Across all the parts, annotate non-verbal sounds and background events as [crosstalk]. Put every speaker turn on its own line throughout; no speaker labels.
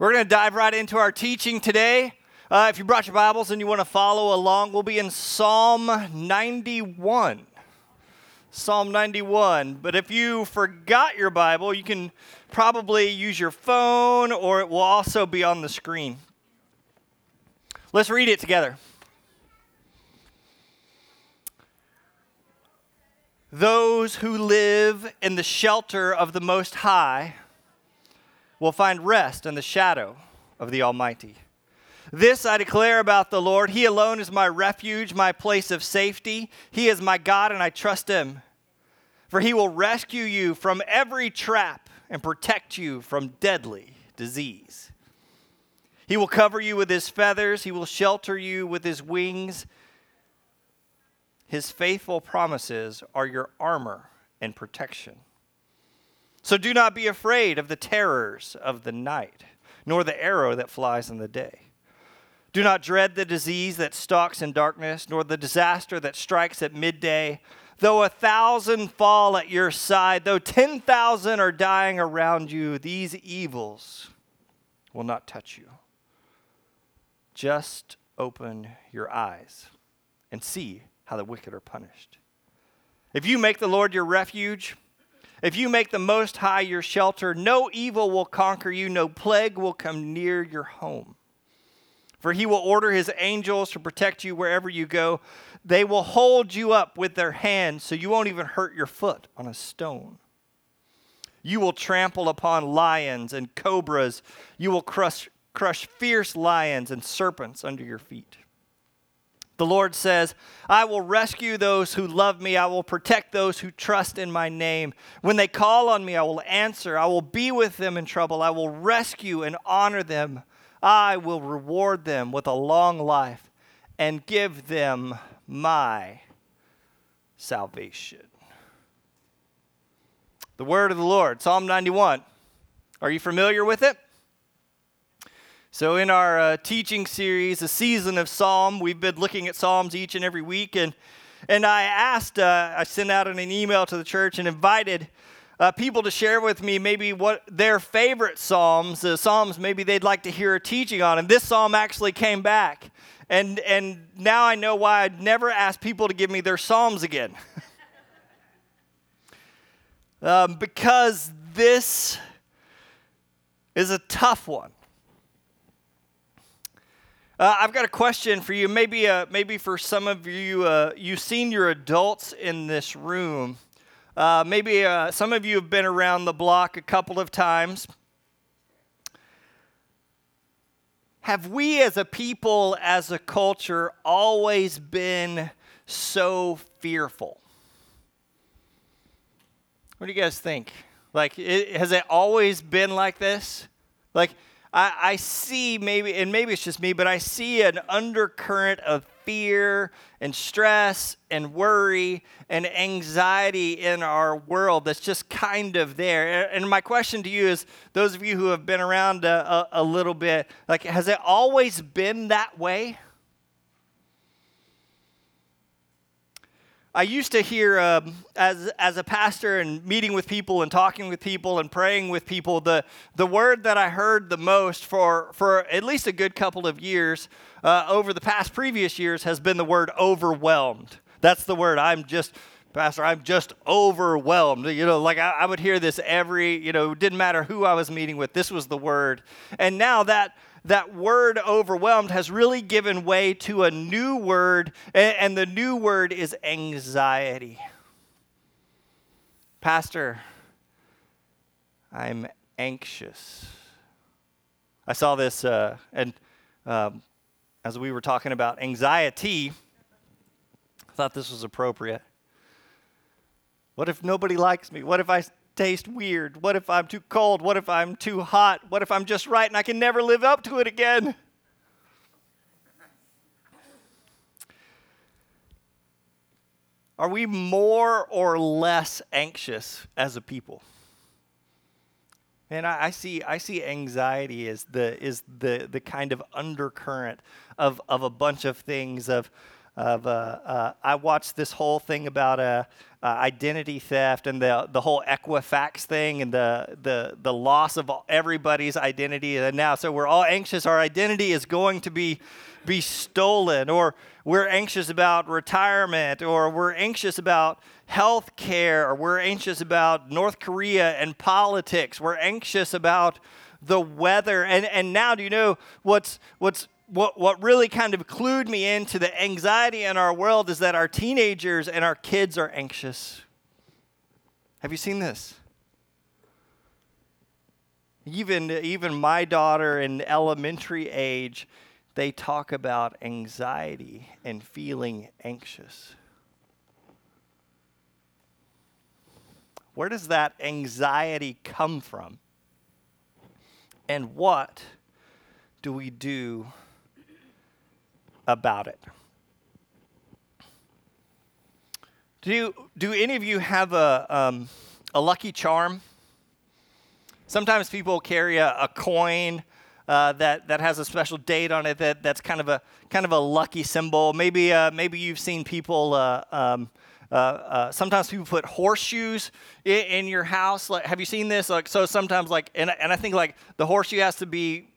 We're going to dive right into our teaching today. Uh, if you brought your Bibles and you want to follow along, we'll be in Psalm 91. Psalm 91. But if you forgot your Bible, you can probably use your phone or it will also be on the screen. Let's read it together. Those who live in the shelter of the Most High will find rest in the shadow of the Almighty. This I declare about the Lord. He alone is my refuge, my place of safety. He is my God, and I trust him. For he will rescue you from every trap and protect you from deadly disease. He will cover you with his feathers, he will shelter you with his wings. His faithful promises are your armor and protection. So do not be afraid of the terrors of the night, nor the arrow that flies in the day. Do not dread the disease that stalks in darkness, nor the disaster that strikes at midday. Though a thousand fall at your side, though 10,000 are dying around you, these evils will not touch you. Just open your eyes and see how the wicked are punished. If you make the Lord your refuge, if you make the Most High your shelter, no evil will conquer you, no plague will come near your home. For he will order his angels to protect you wherever you go. They will hold you up with their hands so you won't even hurt your foot on a stone. You will trample upon lions and cobras. You will crush, crush fierce lions and serpents under your feet. The Lord says, I will rescue those who love me. I will protect those who trust in my name. When they call on me, I will answer. I will be with them in trouble. I will rescue and honor them. I will reward them with a long life and give them my salvation. The word of the Lord, Psalm 91. Are you familiar with it? So, in our uh, teaching series, a season of Psalm, we've been looking at Psalms each and every week. And, and I asked, uh, I sent out an email to the church and invited uh, people to share with me maybe what their favorite Psalms, the Psalms maybe they'd like to hear a teaching on. And this Psalm actually came back. And, and now I know why I'd never ask people to give me their Psalms again. [laughs] um, because this is a tough one. Uh, I've got a question for you. Maybe, uh, maybe for some of you, uh, you've seen your adults in this room. Uh, maybe uh, some of you have been around the block a couple of times. Have we as a people, as a culture, always been so fearful? What do you guys think? Like, it, has it always been like this? Like, I, I see maybe, and maybe it's just me, but I see an undercurrent of fear and stress and worry and anxiety in our world that's just kind of there. And my question to you is those of you who have been around a, a, a little bit, like, has it always been that way? I used to hear, um, as, as a pastor and meeting with people and talking with people and praying with people, the, the word that I heard the most for, for at least a good couple of years uh, over the past previous years has been the word overwhelmed. That's the word. I'm just, Pastor, I'm just overwhelmed. You know, like I, I would hear this every, you know, didn't matter who I was meeting with, this was the word. And now that that word overwhelmed has really given way to a new word, and the new word is anxiety. Pastor, I'm anxious. I saw this, uh, and um, as we were talking about anxiety, I thought this was appropriate. What if nobody likes me? What if I taste weird? What if I'm too cold? What if I'm too hot? What if I'm just right and I can never live up to it again? Are we more or less anxious as a people? And I, I, see, I see anxiety as the is the the kind of undercurrent of of a bunch of things of of uh, uh, I watched this whole thing about uh, uh, identity theft and the the whole Equifax thing and the the the loss of everybody's identity. And now so we're all anxious. Our identity is going to be be stolen or we're anxious about retirement or we're anxious about health care or we're anxious about North Korea and politics. We're anxious about the weather. And and now do you know what's what's what, what really kind of clued me into the anxiety in our world is that our teenagers and our kids are anxious. Have you seen this? Even, even my daughter in elementary age, they talk about anxiety and feeling anxious. Where does that anxiety come from? And what do we do about it. Do, do any of you have a, um, a lucky charm? Sometimes people carry a, a coin uh, that, that has a special date on it that, that's kind of a, kind of a lucky symbol. Maybe, uh, maybe you've seen people, uh, um, uh, uh, sometimes people put horseshoes in, in, your house. Like, have you seen this? Like, so sometimes, like, and, and I think like the horseshoe has to be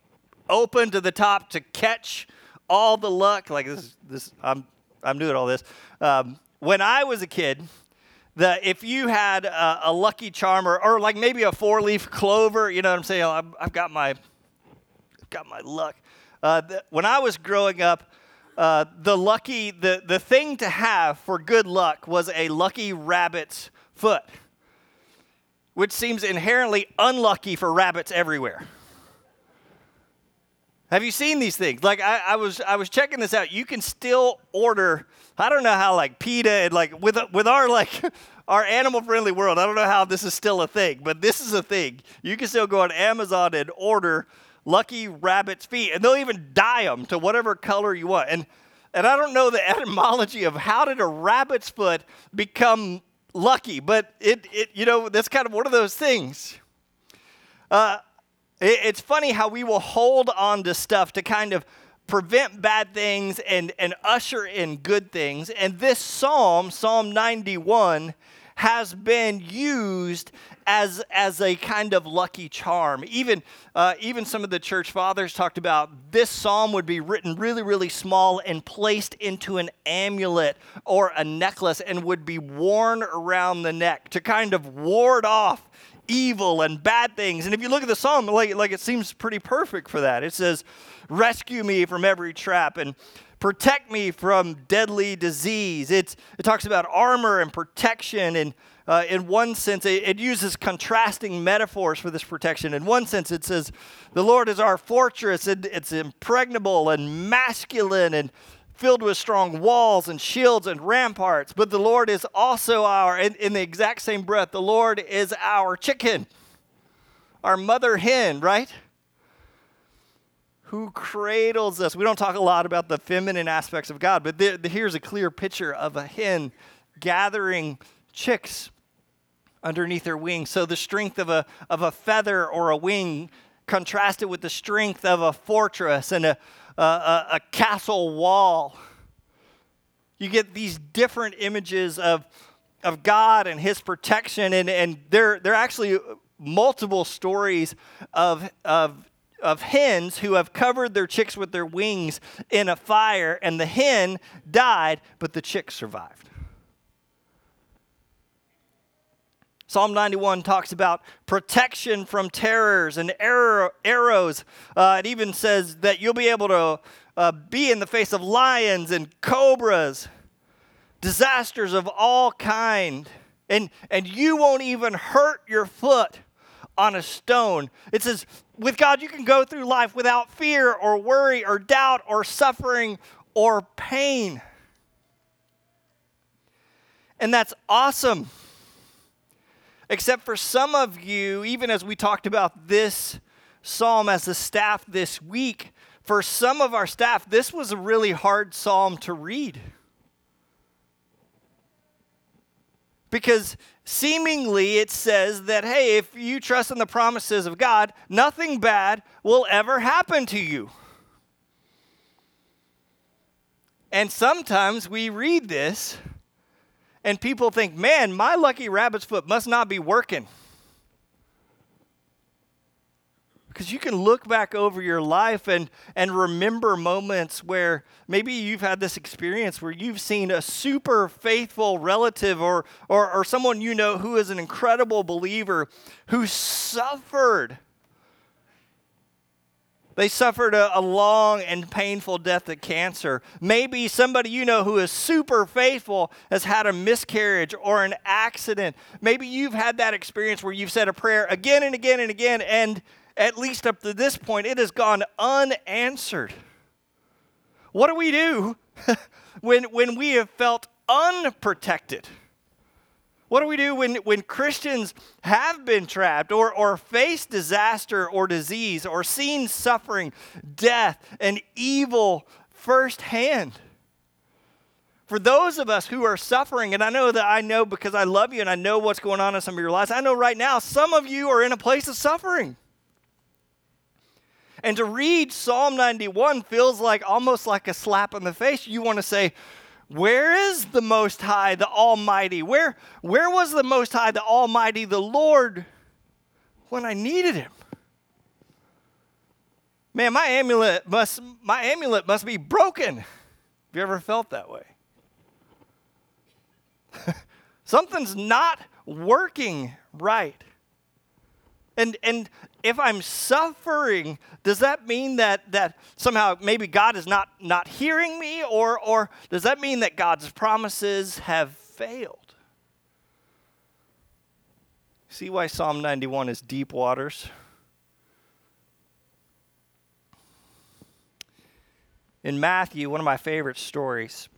open to the top to catch all the luck. Like this, this I'm I'm doing all this. Um, when I was a kid, the if you had a, a lucky charm or, like maybe a four leaf clover, you know what I'm saying? I've, I've got my got my luck. Uh, the, when I was growing up, uh, the lucky the the thing to have for good luck was a lucky rabbit's foot, which seems inherently unlucky for rabbits everywhere. Have you seen these things? Like I, I, was I was checking this out. You can still order. I don't know how like PETA and like with with our like [laughs] our animal friendly world. I don't know how this is still a thing, but this is a thing. You can still go on Amazon and order lucky rabbit's feet, and they'll even dye them to whatever color you want. And and I don't know the [laughs] etymology of how did a rabbit's foot become lucky, but it it you know that's kind of one of those things. Uh, it's funny how we will hold on to stuff to kind of prevent bad things and, and usher in good things. And this psalm, Psalm 91, has been used as, as a kind of lucky charm. Even, uh, even some of the church fathers talked about this psalm would be written really, really small and placed into an amulet or a necklace and would be worn around the neck to kind of ward off evil and bad things. And if you look at the psalm, like, like it seems pretty perfect for that. It says, Rescue me from every trap and protect me from deadly disease. It's, it talks about armor and protection. And uh, in one sense, it, it uses contrasting metaphors for this protection. In one sense, it says, The Lord is our fortress, and it's impregnable and masculine and filled with strong walls and shields and ramparts. But the Lord is also our, in, in, the exact same breath, the Lord is our chicken, our mother hen, right? Who cradles us. We don't talk a lot about the feminine aspects of God, but here's a clear picture of a hen gathering chicks underneath her wings. So the strength of a, of a feather or a wing contrasted with the strength of a fortress and a, a, a, castle wall. You get these different images of, of God and His protection, and, and there, there are actually multiple stories of, of, of hens who have covered their chicks with their wings in a fire, and the hen died, but the chick survived. Psalm 91 talks about protection from terrors and arrows. Uh, it even says that you'll be able to uh, be in the face of lions and cobras, disasters of all kind, and, and you won't even hurt your foot on a stone. It says, with God, you can go through life without fear or worry or doubt or suffering or pain. And that's awesome. Except for some of you, even as we talked about this psalm as a staff this week, for some of our staff, this was a really hard psalm to read. Because seemingly it says that, hey, if you trust in the promises of God, nothing bad will ever happen to you. And sometimes we read this and people think, man, my lucky rabbit's foot must not be working. Because you can look back over your life and, and remember moments where maybe you've had this experience where you've seen a super faithful relative or, or, or someone you know who is an incredible believer who suffered they suffered a, a, long and painful death of cancer. Maybe somebody you know who is super faithful has had a miscarriage or an accident. Maybe you've had that experience where you've said a prayer again and again and again, and at least up to this point, it has gone unanswered. What do we do [laughs] when, when we have felt unprotected? What do we do when, when Christians have been trapped or, or face disaster or disease or seen suffering, death, and evil firsthand? For those of us who are suffering, and I know that I know because I love you and I know what's going on in some of your lives, I know right now some of you are in a place of suffering. And to read Psalm 91 feels like almost like a slap in the face. You want to say, where is the Most High, the Almighty? Where, where was the Most High, the Almighty, the Lord, when I needed Him? Man, my amulet must, my amulet must be broken. Have you ever felt that way? [laughs] Something's not working right. And, and if I'm suffering, does that mean that, that somehow maybe God is not, not hearing me? Or, or does that mean that God's promises have failed? See why Psalm 91 is deep waters? In Matthew, one of my favorite stories,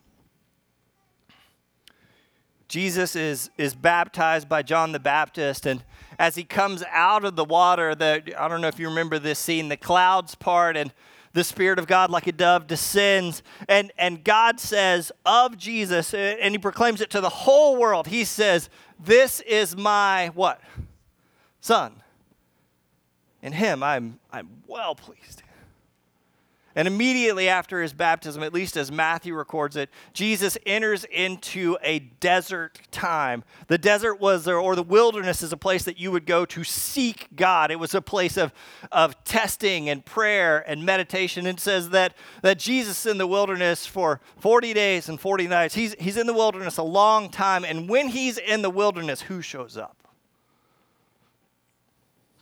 Jesus is, is baptized by John the Baptist, and as he comes out of the water, the, I don't know if you remember this scene, the clouds part and the Spirit of God like a dove descends. And, and God says of Jesus, and he proclaims it to the whole world. He says, This is my what? Son. In him I'm, I'm well pleased. And immediately after his baptism, at least as Matthew records it, Jesus enters into a desert time. The desert was, or the wilderness is a place that you would go to seek God. It was a place of, of testing and prayer and meditation. It says that, that Jesus in the wilderness for 40 days and 40 nights. He's, he's in the wilderness a long time. And when he's in the wilderness, who shows up?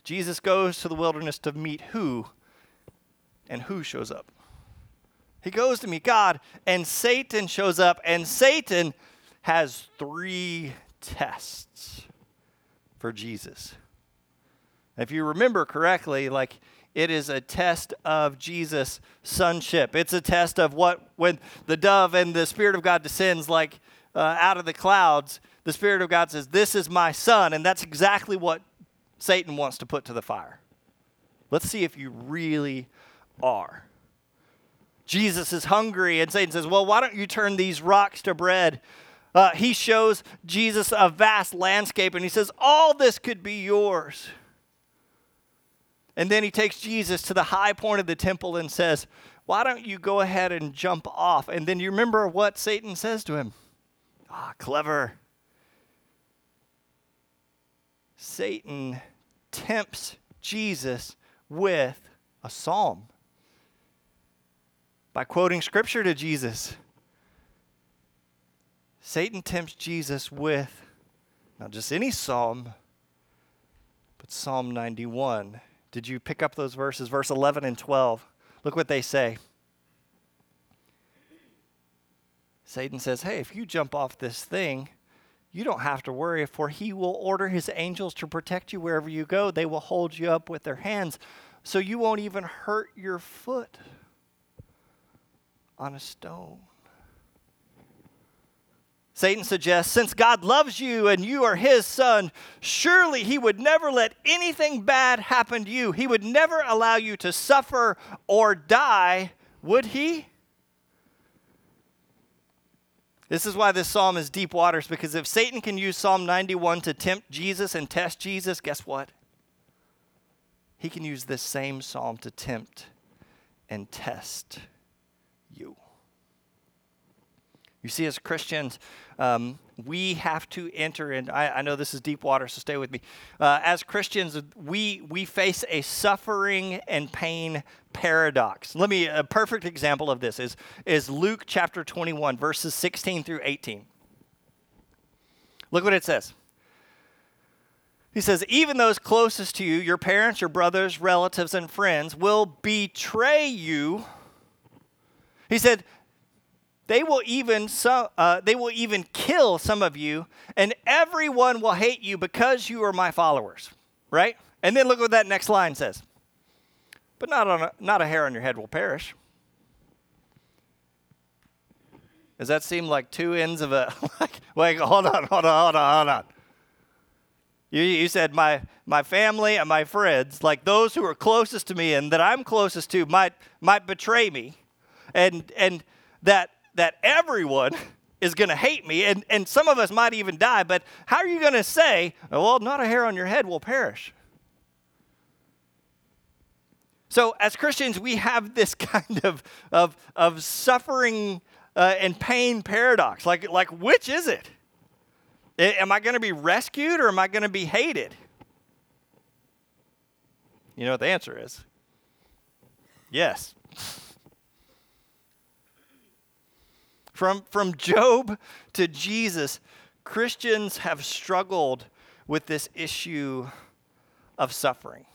Jesus goes to the wilderness to meet who? And who shows up? He goes to meet God, and Satan shows up, and Satan has three tests for Jesus. If you remember correctly, like it is a test of Jesus' sonship. It's a test of what, when the dove and the Spirit of God descends, like uh, out of the clouds, the Spirit of God says, This is my son. And that's exactly what Satan wants to put to the fire. Let's see if you really are. Jesus is hungry, and Satan says, Well, why don't you turn these rocks to bread? Uh, he shows Jesus a vast landscape, and he says, All this could be yours. And then he takes Jesus to the high point of the temple and says, Why don't you go ahead and jump off? And then you remember what Satan says to him? Ah, clever. Satan tempts Jesus with a psalm by quoting scripture to Jesus. Satan tempts Jesus with not just any psalm, but Psalm 91. Did you pick up those verses? Verse 11 and 12. Look what they say. Satan says, Hey, if you jump off this thing, you don't have to worry, for he will order his angels to protect you wherever you go. They will hold you up with their hands, so you won't even hurt your foot on a stone. Satan suggests since God loves you and you are his son, surely he would never let anything bad happen to you. He would never allow you to suffer or die, would he? This is why this psalm is deep waters because if Satan can use Psalm 91 to tempt Jesus and test Jesus, guess what? He can use this same psalm to tempt and test you. You see, as Christians, um, we have to enter in. I, I, know this is deep water, so stay with me. Uh, as Christians, we we face a suffering and pain paradox. Let me a perfect example of this is is Luke chapter 21, verses 16 through 18. Look what it says. He says, even those closest to you, your parents, your brothers, relatives, and friends, will betray you. He said, they will even so, uh, they will even kill some of you, and everyone will hate you because you are my followers. Right? And then look what that next line says. But not on a, not a hair on your head will perish. Does that seem like two ends of a [laughs] like? Wait, hold on, hold on, hold on, hold on. You, you said my my family and my friends, like those who are closest to me and that I'm closest to, might might betray me, and and that that everyone is going to hate me, and and some of us might even die. But how are you going to say, well, not a hair on your head will perish? So, as Christians, we have this [laughs] kind of, of, of suffering uh, and pain paradox. Like, like, which is it? Am I going to be rescued or am I going to be hated? You know what the answer is? Yes. [laughs] From, from Job to Jesus, Christians have struggled with this issue of suffering.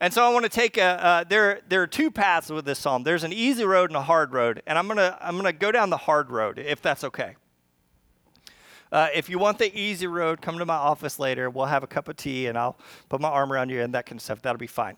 And so I want to take a, uh, there, there are two paths with this psalm. There's an easy road and a hard road. And I'm going to, I'm to go down the hard road, if that's okay. Uh, if you want the easy road, come to my office later. We'll have a cup of tea and I'll put my arm around you and that kind of stuff. That'll be fine.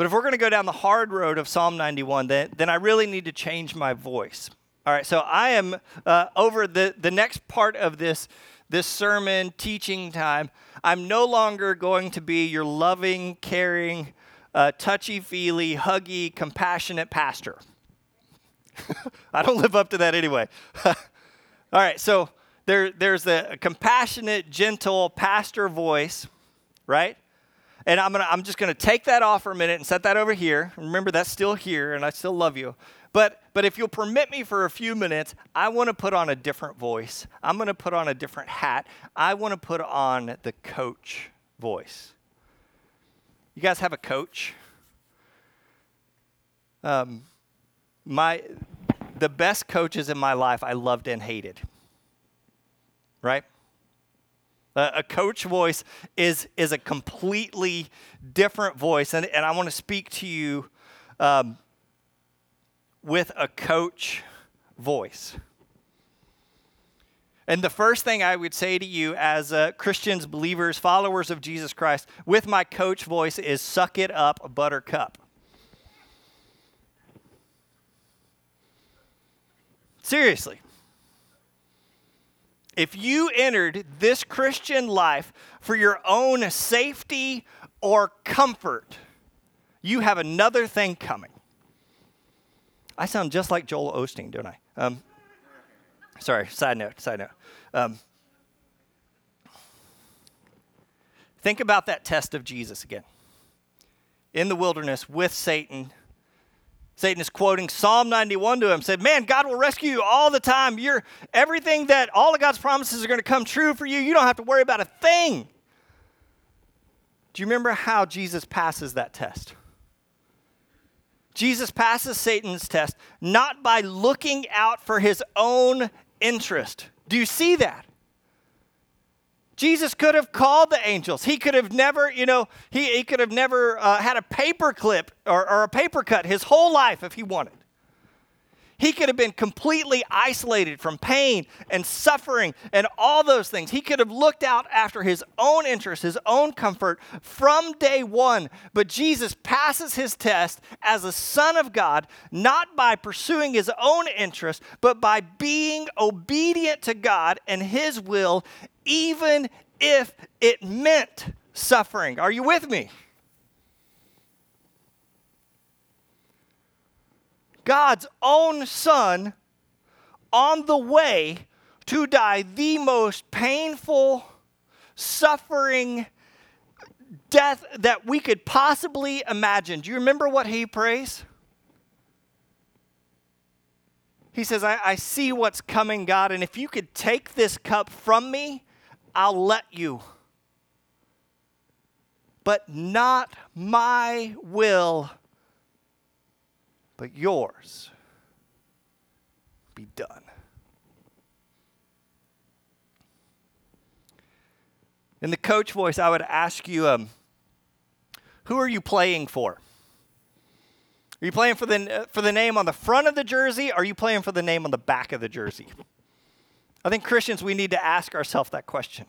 But if we're going to go down the hard road of Psalm 91, then, then I really need to change my voice. All right, so I am uh, over the, the next part of this, this sermon teaching time. I'm no longer going to be your loving, caring, uh, touchy feely, huggy, compassionate pastor. [laughs] I don't live up to that anyway. [laughs] All right, so there, there's a compassionate, gentle pastor voice, right? And I'm, gonna, I'm just going to take that off for a minute and set that over here. Remember, that's still here, and I still love you. But, but if you'll permit me for a few minutes, I want to put on a different voice. I'm going to put on a different hat. I want to put on the coach voice. You guys have a coach? Um, my, the best coaches in my life I loved and hated. Right? A coach voice is, is a completely different voice. And, and I want to speak to you um, with a coach voice. And the first thing I would say to you as uh, Christians, believers, followers of Jesus Christ, with my coach voice is suck it up, buttercup. Seriously. If you entered this Christian life for your own safety or comfort, you have another thing coming. I sound just like Joel Osteen, don't I? Um, sorry, side note, side note. Um, think about that test of Jesus again. In the wilderness with Satan Satan is quoting Psalm 91 to him, said, Man, God will rescue you all the time. You're everything that all of God's promises are going to come true for you. You don't have to worry about a thing. Do you remember how Jesus passes that test? Jesus passes Satan's test not by looking out for his own interest. Do you see that? Jesus could have called the angels. He could have never, you know, he, he could have never uh, had a paper clip or, or a paper cut his whole life if he wanted. He could have been completely isolated from pain and suffering and all those things. He could have looked out after his own interest, his own comfort from day one. But Jesus passes his test as a son of God, not by pursuing his own interest, but by being obedient to God and his will even if it meant suffering. Are you with me? God's own son on the way to die the most painful, suffering death that we could possibly imagine. Do you remember what he prays? He says, I, I see what's coming, God, and if you could take this cup from me, I'll let you. But not my will, but yours be done. In the coach voice, I would ask you, um, who are you playing for? Are you playing for the, for the name on the front of the jersey? Or are you playing for the name on the back of the jersey? I think Christians, we need to ask ourselves that question.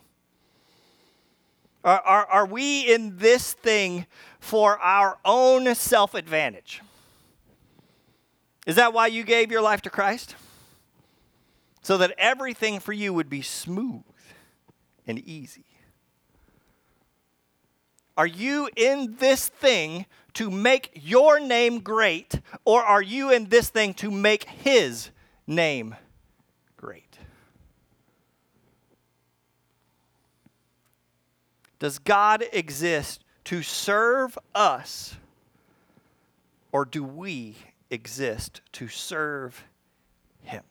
Are, are, are we in this thing for our own self advantage? Is that why you gave your life to Christ? So that everything for you would be smooth and easy. Are you in this thing to make your name great, or are you in this thing to make his name great? Does God exist to serve us, or do we exist to serve him?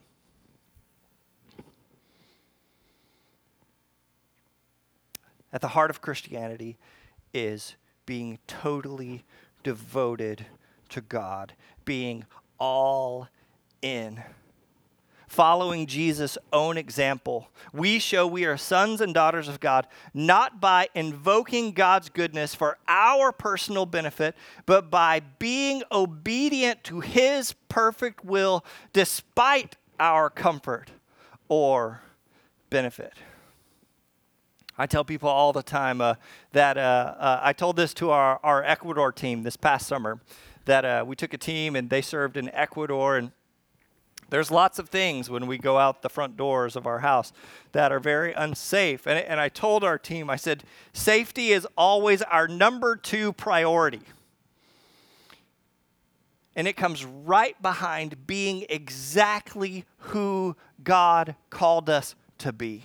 At the heart of Christianity is being totally devoted to God, being all in. Following Jesus' own example, we show we are sons and daughters of God not by invoking God's goodness for our personal benefit, but by being obedient to His perfect will despite our comfort or benefit. I tell people all the time uh, that uh, uh, I told this to our, our Ecuador team this past summer that uh, we took a team and they served in Ecuador and there's lots of things when we go out the front doors of our house that are very unsafe. And, and I told our team, I said, safety is always our number two priority. And it comes right behind being exactly who God called us to be.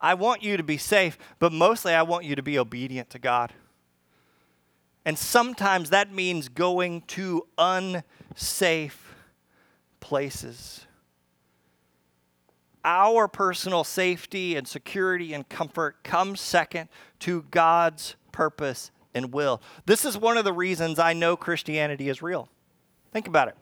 I want you to be safe, but mostly I want you to be obedient to God. And sometimes that means going to unsafe places. Our personal safety and security and comfort comes second to God's purpose and will. This is one of the reasons I know Christianity is real. Think about it.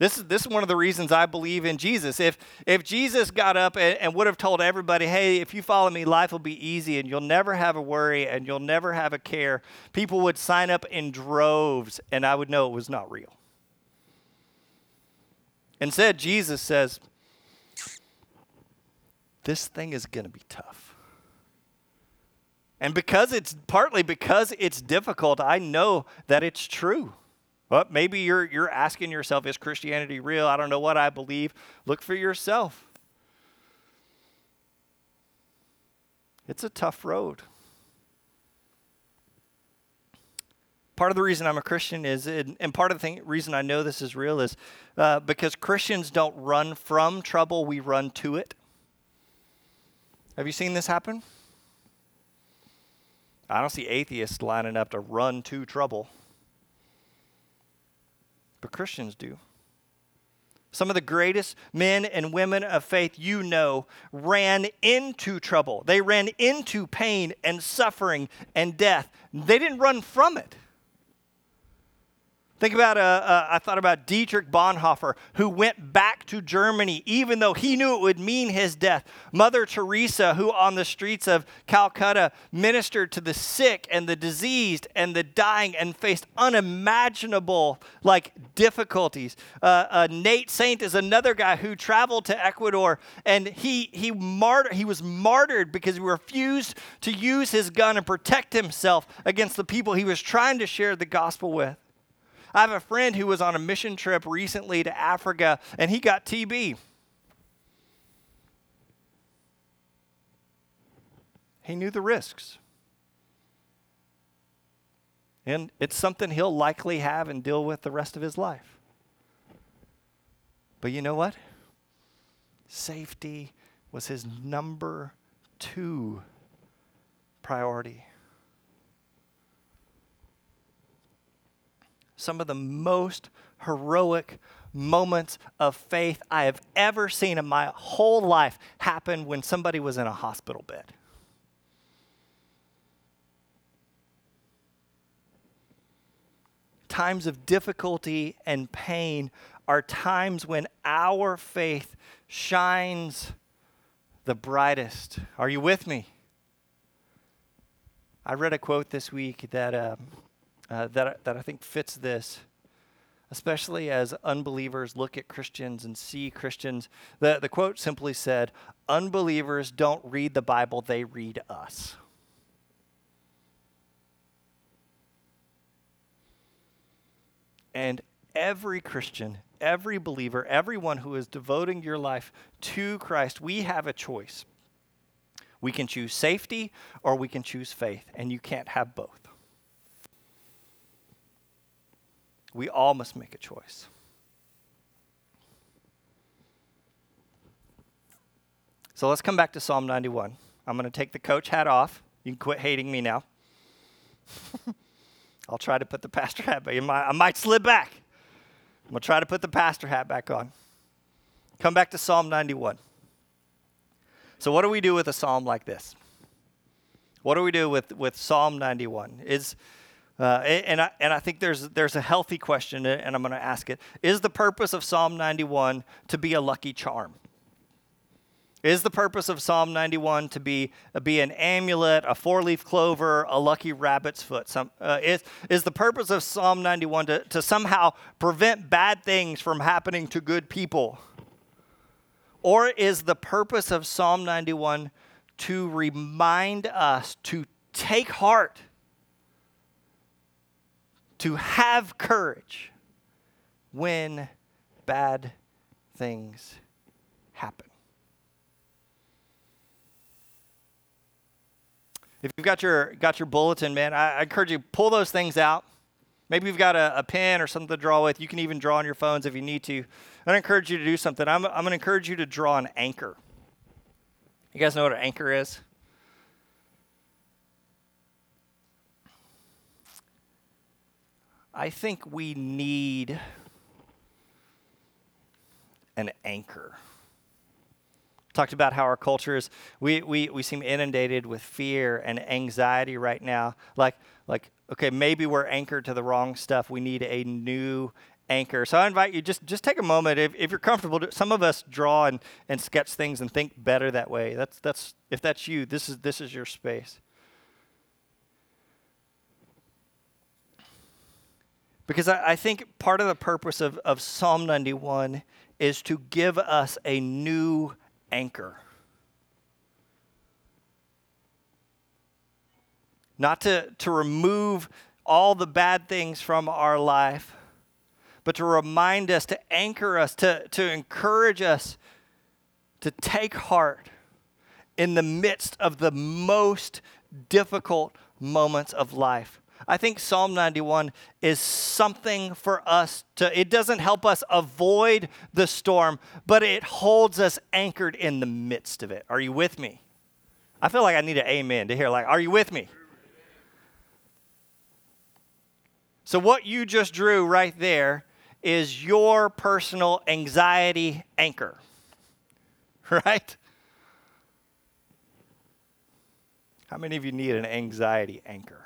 This is, this is one of the reasons I believe in Jesus. If, if Jesus got up and, and, would have told everybody, hey, if you follow me, life will be easy and you'll never have a worry and you'll never have a care, people would sign up in droves and I would know it was not real. Instead, Jesus says, this thing is going to be tough. And because it's partly because it's difficult, I know that it's true. But maybe you're, you're asking yourself, is Christianity real? I don't know what I believe. Look for yourself. It's a tough road. Part of the reason I'm a Christian is, and part of the thing, reason I know this is real is uh, because Christians don't run from trouble, we run to it. Have you seen this happen? I don't see atheists lining up to run to trouble but Christians do. Some of the greatest men and women of faith you know ran into trouble. They ran into pain and suffering and death. They didn't run from it. Think about, uh, uh, I thought about Dietrich Bonhoeffer, who went back to Germany even though he knew it would mean his death. Mother Teresa, who on the streets of Calcutta ministered to the sick and the diseased and the dying and faced unimaginable like difficulties. Uh, uh Nate Saint is another guy who traveled to Ecuador and he, he, martyr, he was martyred because he refused to use his gun and protect himself against the people he was trying to share the gospel with. I have a friend who was on a mission trip recently to Africa and he got TB. He knew the risks. And it's something he'll likely have and deal with the rest of his life. But you know what? Safety was his number two priority. Some of the most heroic moments of faith I have ever seen in my whole life happen when somebody was in a hospital bed. Times of difficulty and pain are times when our faith shines the brightest. Are you with me? I read a quote this week that, uh, uh, that, that I think fits this especially as unbelievers look at Christians and see Christians. The, the quote simply said, Unbelievers don't read the Bible, they read us. And every Christian, every believer, everyone who is devoting your life to Christ, we have a choice. We can choose safety or we can choose faith, and you can't have both. We all must make a choice. So let's come back to Psalm 91. I'm going to take the coach hat off. You can quit hating me now. [laughs] I'll try to put the pastor hat back. I might slip back. I'm going to try to put the pastor hat back on. Come back to Psalm 91. So, what do we do with a psalm like this? What do we do with, with Psalm 91? Is uh, and, I, and I think there's, there's a healthy question, and I'm going to ask it. Is the purpose of Psalm 91 to be a lucky charm? Is the purpose of Psalm 91 to be, uh, be an amulet, a four leaf clover, a lucky rabbit's foot? Some, uh, is, is the purpose of Psalm 91 to, to somehow prevent bad things from happening to good people? Or is the purpose of Psalm 91 to remind us to take heart? To have courage when bad things happen. If you've got your got your bulletin, man, I, I encourage you pull those things out. Maybe you've got a, a, pen or something to draw with. You can even draw on your phones if you need to. I encourage you to do something. I'm, I'm going to encourage you to draw an anchor. You guys know what an anchor is? I think we need an anchor. Talked about how our culture is, we, we, we seem inundated with fear and anxiety right now. Like, like, okay, maybe we're anchored to the wrong stuff. We need a new anchor. So I invite you just just take a moment if, if you're comfortable. Some of us draw and, and sketch things and think better that way. That's that's if that's you, this is this is your space. Because I, I think part of the purpose of, of Psalm 91 is to give us a new anchor. Not to, to remove all the bad things from our life, but to remind us, to anchor us, to, to encourage us to take heart in the midst of the most difficult moments of life. I think Psalm 91 is something for us to, it doesn't help us avoid the storm, but it holds us anchored in the midst of it. Are you with me? I feel like I need an amen to hear, like, are you with me? So, what you just drew right there is your personal anxiety anchor, [laughs] right? How many of you need an anxiety anchor?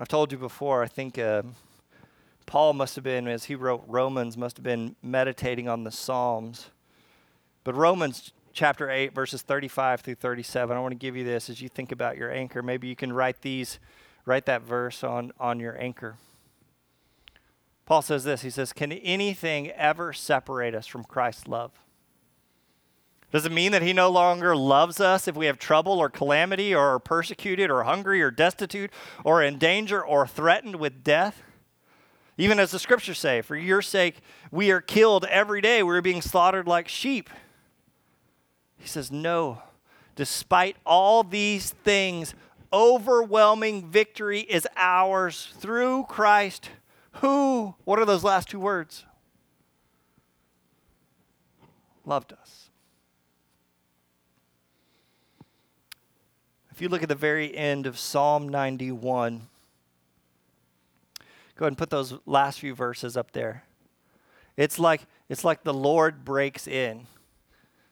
I've told you before, I think uh, Paul must have been, as he wrote Romans, must have been meditating on the Psalms. But Romans chapter 8, verses 35 through 37, I want to give you this as you think about your anchor. Maybe you can write these, write that verse on, on your anchor. Paul says this He says, Can anything ever separate us from Christ's love? Does it mean that he no longer loves us if we have trouble or calamity or are persecuted or hungry or destitute or in danger or threatened with death? Even as the scriptures say, for your sake we are killed every day, we're being slaughtered like sheep. He says, No, despite all these things, overwhelming victory is ours through Christ. Who, what are those last two words? Loved us. If you look at the very end of Psalm 91, go ahead and put those last few verses up there. It's like it's like the Lord breaks in.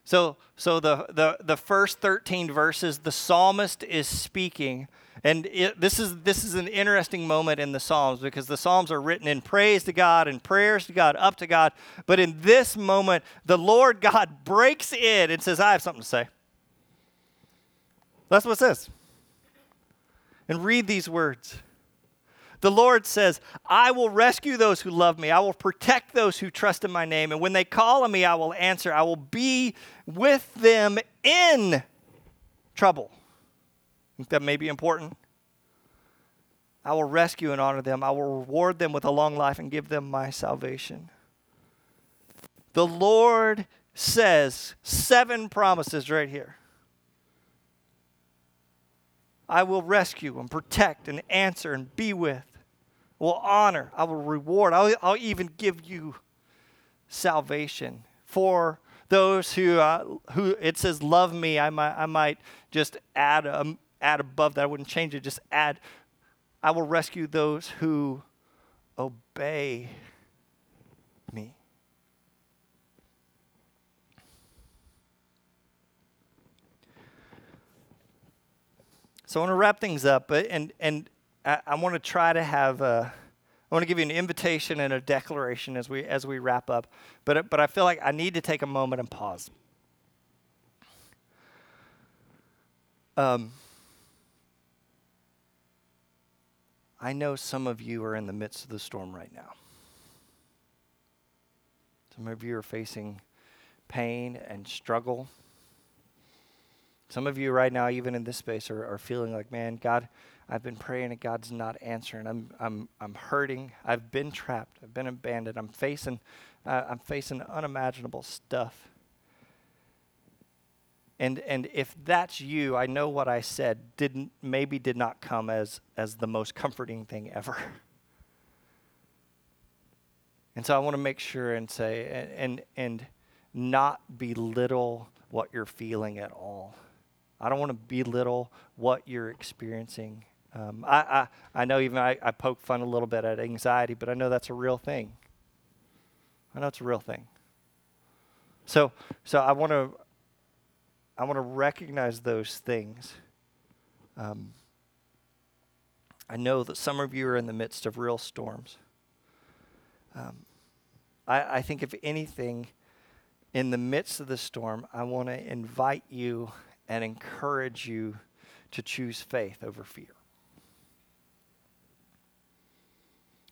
So so the the the first 13 verses the psalmist is speaking and it, this is this is an interesting moment in the Psalms because the Psalms are written in praise to God and prayers to God, up to God. But in this moment, the Lord God breaks in and says, "I have something to say." That's what it says. And read these words. The Lord says, I will rescue those who love me. I will protect those who trust in my name. And when they call on me, I will answer. I will be with them in trouble. Think that may be important? I will rescue and honor them. I will reward them with a long life and give them my salvation. The Lord says seven promises right here. I will rescue and protect and answer and be with. I Will honor. I will reward. I'll, I'll even give you salvation for those who uh, who it says love me. I might I might just add a, add above that. I wouldn't change it. Just add, I will rescue those who obey So I want to wrap things up, and and I, I want to try to have a, I want to give you an invitation and a declaration as we as we wrap up. But but I feel like I need to take a moment and pause. Um, I know some of you are in the midst of the storm right now. Some of you are facing pain and struggle. Some of you right now, even in this space, are, are feeling like, man, God, I've been praying and God's not answering. I'm, I'm, I'm hurting. I've been trapped. I've been abandoned. I'm facing, uh, I'm facing unimaginable stuff. And, and if that's you, I know what I said didn't, maybe did not come as, as the most comforting thing ever. [laughs] And so I want to make sure and say, and, and, and not belittle what you're feeling at all. I don't want to belittle what you're experiencing. Um, I, I, I know even I, I poke fun a little bit at anxiety, but I know that's a real thing. I know it's a real thing. So, so I want to I want to recognize those things. Um, I know that some of you are in the midst of real storms. Um, I, I think, if anything, in the midst of the storm, I want to invite you and encourage you to choose faith over fear.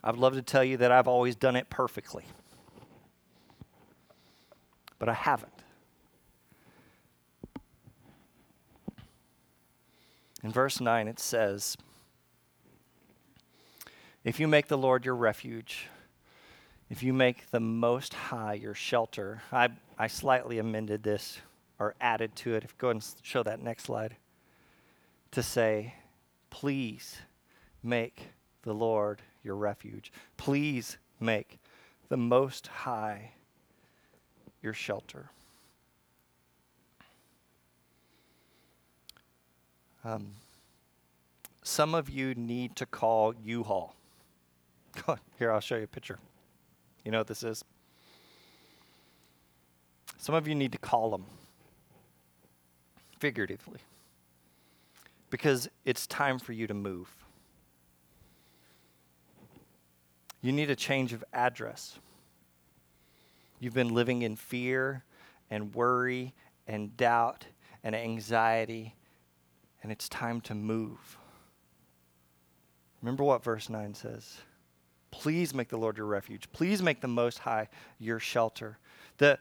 I'd love to tell you that I've always done it perfectly, but I haven't. In verse 9, it says, If you make the Lord your refuge, if you make the Most High your shelter, I, I slightly amended this or added to it. If Go and show that next slide. To say, please make the Lord your refuge. Please make the Most High your shelter. Um, some of you need to call U-Haul. [laughs] Here, I'll show you a picture. You know what this is? Some of you need to call them figuratively because it's time for you to move. You need a change of address. You've been living in fear and worry and doubt and anxiety and it's time to move. Remember what verse 9 says. Please make the Lord your refuge. Please make the Most High your shelter. The,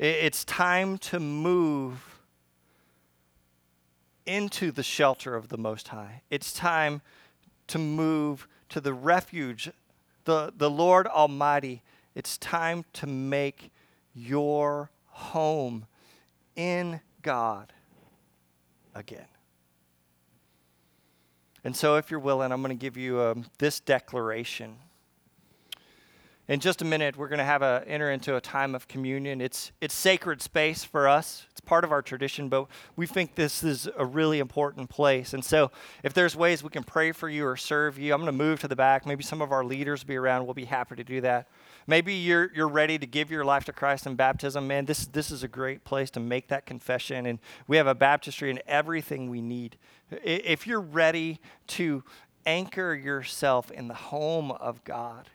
it's time to move into the shelter of the Most High. It's time to move to the refuge, the, the Lord Almighty. It's time to make your home in God again. And so, if you're willing, I'm going to give you um, this declaration. In just a minute, we're going to have a enter into a time of communion. It's it's sacred space for us. It's part of our tradition, but we think this is a really important place. And so, if there's ways we can pray for you or serve you, I'm going to move to the back. Maybe some of our leaders will be around. We'll be happy to do that. Maybe you're you're ready to give your life to Christ in baptism. Man, this this is a great place to make that confession. And we have a baptistry and everything we need. If you're ready to anchor yourself in the home of God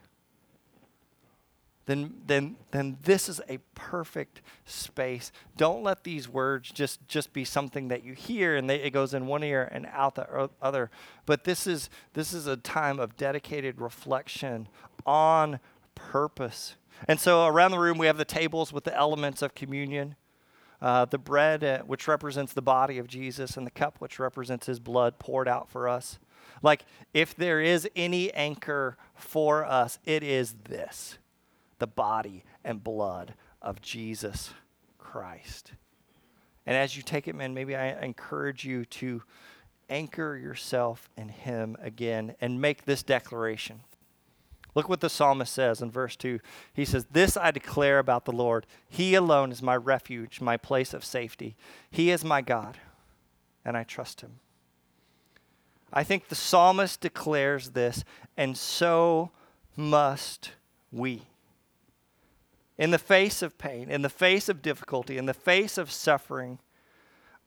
then, then, then this is a perfect space. Don't let these words just, just be something that you hear and they, it goes in one ear and out the other. But this is, this is a time of dedicated reflection on purpose. And so around the room, we have the tables with the elements of communion. Uh, the bread, uh, which represents the body of Jesus, and the cup, which represents his blood poured out for us. Like, if there is any anchor for us, it is this the body and blood of Jesus Christ. And as you take it, man, maybe I encourage you to anchor yourself in Him again and make this declaration. Look what the psalmist says in verse 2. He says, This I declare about the Lord. He alone is my refuge, my place of safety. He is my God, and I trust Him. I think the psalmist declares this, and so must we in the face of pain, in the face of difficulty, in the face of suffering,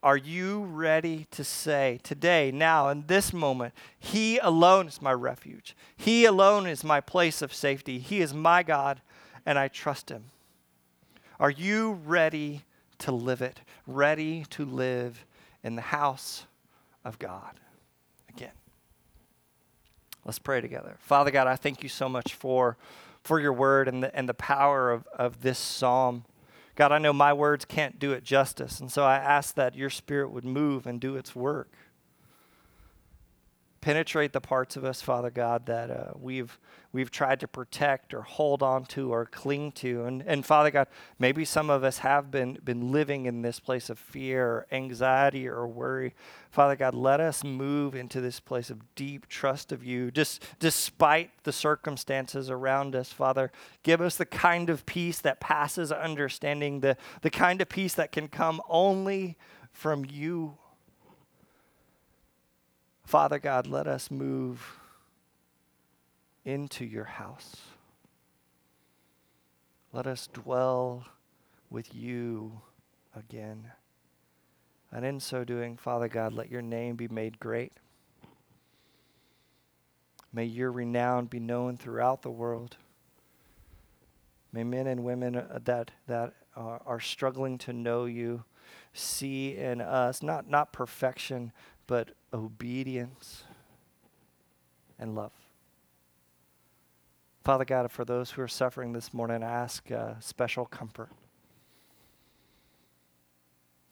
are you ready to say today, now, in this moment, He alone is my refuge? He alone is my place of safety. He is my God, and I trust Him. Are you ready to live it? Ready to live in the house of God again? Let's pray together. Father God, I thank you so much for for your word and the, and the power of, of this psalm. God, I know my words can't do it justice, and so I ask that your spirit would move and do its work. Penetrate the parts of us, Father God, that uh, we've we've tried to protect or hold on to or cling to. And, and Father God, maybe some of us have been, been living in this place of fear or anxiety or worry. Father God, let us move into this place of deep trust of you, just despite the circumstances around us, Father. Give us the kind of peace that passes understanding, the, the kind of peace that can come only from you. Father God, let us move into your house. Let us dwell with you again. And in so doing, Father God, let your name be made great. May your renown be known throughout the world. May men and women uh, that, that are, are struggling to know you see in us not, not perfection, but obedience and love. Father God, for those who are suffering this morning, I ask uh, special comfort.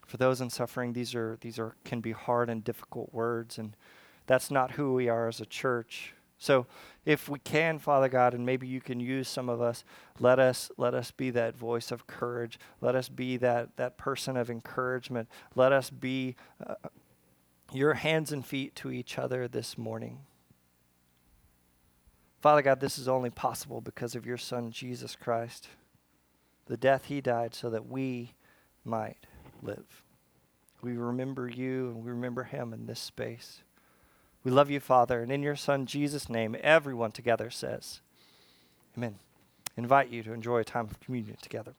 For those in suffering, these are these are can be hard and difficult words, and that's not who we are as a church. So, if we can, Father God, and maybe you can use some of us, let us let us be that voice of courage. Let us be that that person of encouragement. Let us be uh, your hands and feet to each other this morning. Father God, this is only possible because of your Son, Jesus Christ, the death he died so that we might live. We remember you and we remember him in this space. We love you, Father, and in your Son, Jesus' name, everyone together says, Amen. I invite you to enjoy a time of communion together.